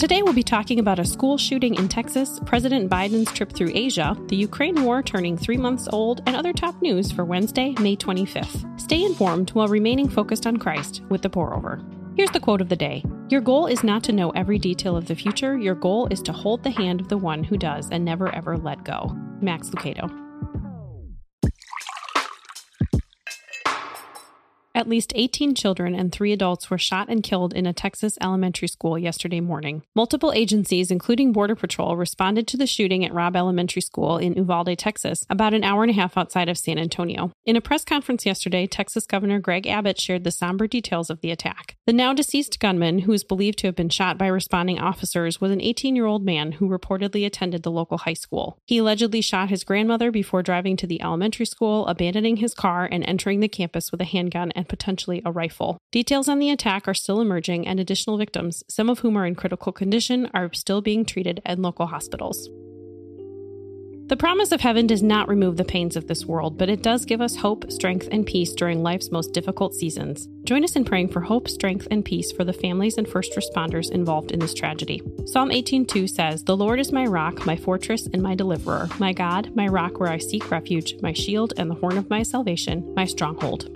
Today, we'll be talking about a school shooting in Texas, President Biden's trip through Asia, the Ukraine war turning three months old, and other top news for Wednesday, May 25th. Stay informed while remaining focused on Christ with the pour over. Here's the quote of the day Your goal is not to know every detail of the future, your goal is to hold the hand of the one who does and never ever let go. Max Lucado. At least 18 children and three adults were shot and killed in a Texas elementary school yesterday morning. Multiple agencies, including Border Patrol, responded to the shooting at Robb Elementary School in Uvalde, Texas, about an hour and a half outside of San Antonio. In a press conference yesterday, Texas Governor Greg Abbott shared the somber details of the attack. The now deceased gunman, who is believed to have been shot by responding officers, was an 18 year old man who reportedly attended the local high school. He allegedly shot his grandmother before driving to the elementary school, abandoning his car, and entering the campus with a handgun and potentially a rifle. Details on the attack are still emerging, and additional victims, some of whom are in critical condition, are still being treated at local hospitals. The promise of heaven does not remove the pains of this world, but it does give us hope, strength, and peace during life's most difficult seasons. Join us in praying for hope, strength, and peace for the families and first responders involved in this tragedy. Psalm 18:2 says, "The Lord is my rock, my fortress, and my deliverer, my God, my rock where I seek refuge, my shield and the horn of my salvation, my stronghold."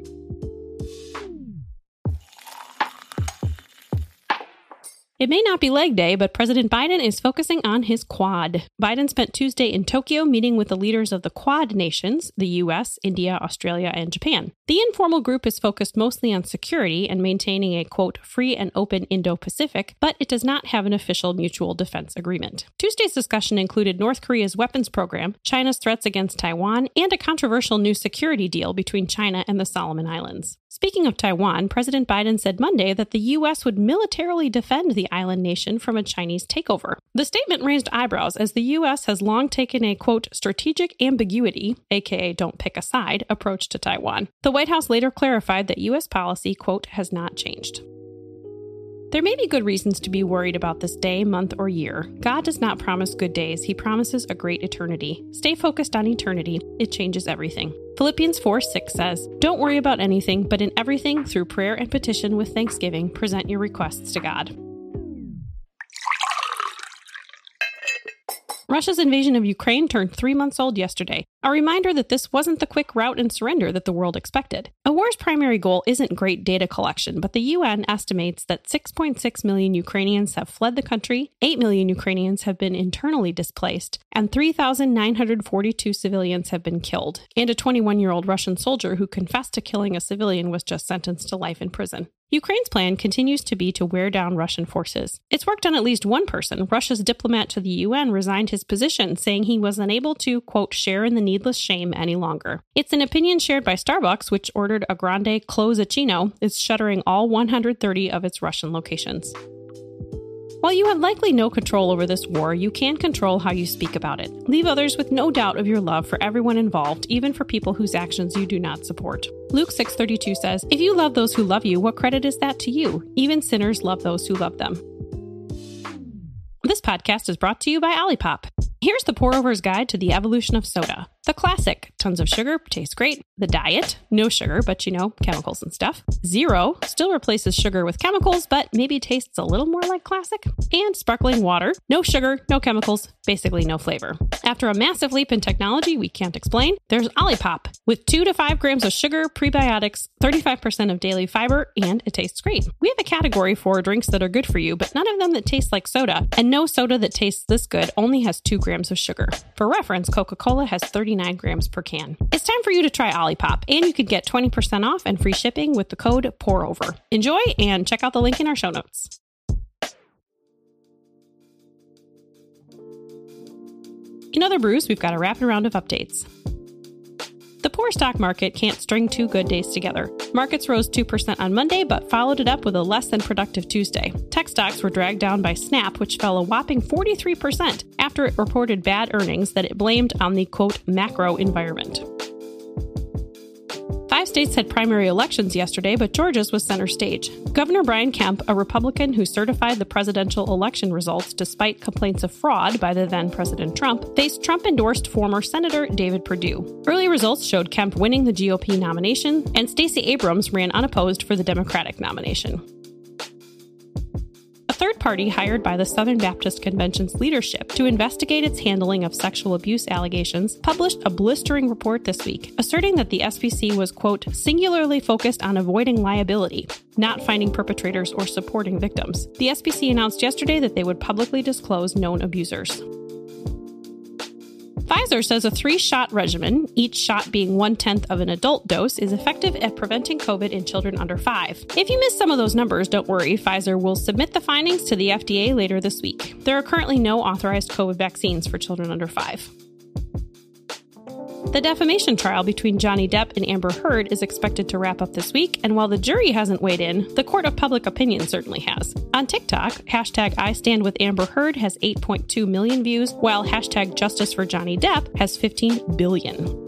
It may not be leg day, but President Biden is focusing on his Quad. Biden spent Tuesday in Tokyo meeting with the leaders of the Quad nations, the US, India, Australia, and Japan. The informal group is focused mostly on security and maintaining a quote, free and open Indo Pacific, but it does not have an official mutual defense agreement. Tuesday's discussion included North Korea's weapons program, China's threats against Taiwan, and a controversial new security deal between China and the Solomon Islands. Speaking of Taiwan, President Biden said Monday that the U.S. would militarily defend the island nation from a Chinese takeover. The statement raised eyebrows as the U.S. has long taken a, quote, strategic ambiguity, aka don't pick a side, approach to Taiwan. The White House later clarified that U.S. policy, quote, has not changed. There may be good reasons to be worried about this day, month, or year. God does not promise good days, He promises a great eternity. Stay focused on eternity, it changes everything. Philippians 4 6 says, Don't worry about anything, but in everything, through prayer and petition with thanksgiving, present your requests to God. Russia's invasion of Ukraine turned three months old yesterday, a reminder that this wasn't the quick rout and surrender that the world expected. A war's primary goal isn't great data collection, but the UN estimates that 6.6 million Ukrainians have fled the country, 8 million Ukrainians have been internally displaced, and 3,942 civilians have been killed. And a 21 year old Russian soldier who confessed to killing a civilian was just sentenced to life in prison. Ukraine's plan continues to be to wear down Russian forces. It's worked on at least one person. Russia's diplomat to the UN resigned his position, saying he was unable to, quote, share in the needless shame any longer. It's an opinion shared by Starbucks, which ordered a grande closacino, is shuttering all 130 of its Russian locations. While you have likely no control over this war, you can control how you speak about it. Leave others with no doubt of your love for everyone involved, even for people whose actions you do not support. Luke 6:32 says, "If you love those who love you, what credit is that to you? Even sinners love those who love them." This podcast is brought to you by Olipop. Here's the pour over's guide to the evolution of soda. The classic, tons of sugar, tastes great. The diet, no sugar, but you know, chemicals and stuff. Zero, still replaces sugar with chemicals, but maybe tastes a little more like classic. And sparkling water, no sugar, no chemicals, basically no flavor. After a massive leap in technology we can't explain, there's Olipop with 2 to 5 grams of sugar, prebiotics, 35% of daily fiber, and it tastes great. We have a category for drinks that are good for you, but none of them that taste like soda. And no soda that tastes this good only has 2 grams of sugar. For reference, Coca Cola has 30 39 grams per can. It's time for you to try Olipop, and you could get 20% off and free shipping with the code POUROVER. Enjoy and check out the link in our show notes. In other brews, we've got a rapid round of updates. The poor stock market can't string two good days together. Markets rose 2% on Monday, but followed it up with a less than productive Tuesday. Tech stocks were dragged down by Snap, which fell a whopping 43% after it reported bad earnings that it blamed on the quote macro environment. States had primary elections yesterday, but Georgia's was center stage. Governor Brian Kemp, a Republican who certified the presidential election results despite complaints of fraud by the then President Trump, faced Trump endorsed former Senator David Perdue. Early results showed Kemp winning the GOP nomination, and Stacey Abrams ran unopposed for the Democratic nomination party hired by the Southern Baptist Convention's leadership to investigate its handling of sexual abuse allegations published a blistering report this week, asserting that the SBC was, quote, singularly focused on avoiding liability, not finding perpetrators or supporting victims. The SBC announced yesterday that they would publicly disclose known abusers. Pfizer says a three shot regimen, each shot being one tenth of an adult dose, is effective at preventing COVID in children under five. If you missed some of those numbers, don't worry, Pfizer will submit the findings to the FDA later this week. There are currently no authorized COVID vaccines for children under five. The defamation trial between Johnny Depp and Amber Heard is expected to wrap up this week, and while the jury hasn't weighed in, the court of public opinion certainly has. On TikTok, hashtag I stand with Amber Heard has 8.2 million views, while hashtag justice for Johnny Depp has 15 billion.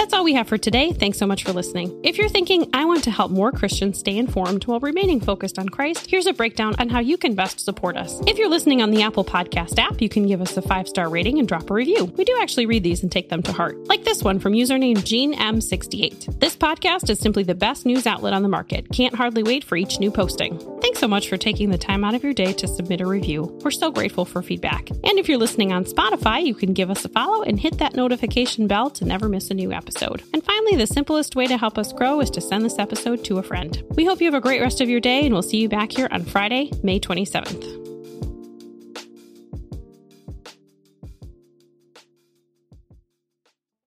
That's all we have for today. Thanks so much for listening. If you're thinking, I want to help more Christians stay informed while remaining focused on Christ, here's a breakdown on how you can best support us. If you're listening on the Apple Podcast app, you can give us a five star rating and drop a review. We do actually read these and take them to heart. Like this one from username Gene M68. This podcast is simply the best news outlet on the market. Can't hardly wait for each new posting. Thanks so much for taking the time out of your day to submit a review. We're so grateful for feedback. And if you're listening on Spotify, you can give us a follow and hit that notification bell to never miss a new episode episode. And finally, the simplest way to help us grow is to send this episode to a friend. We hope you have a great rest of your day, and we'll see you back here on Friday, May 27th.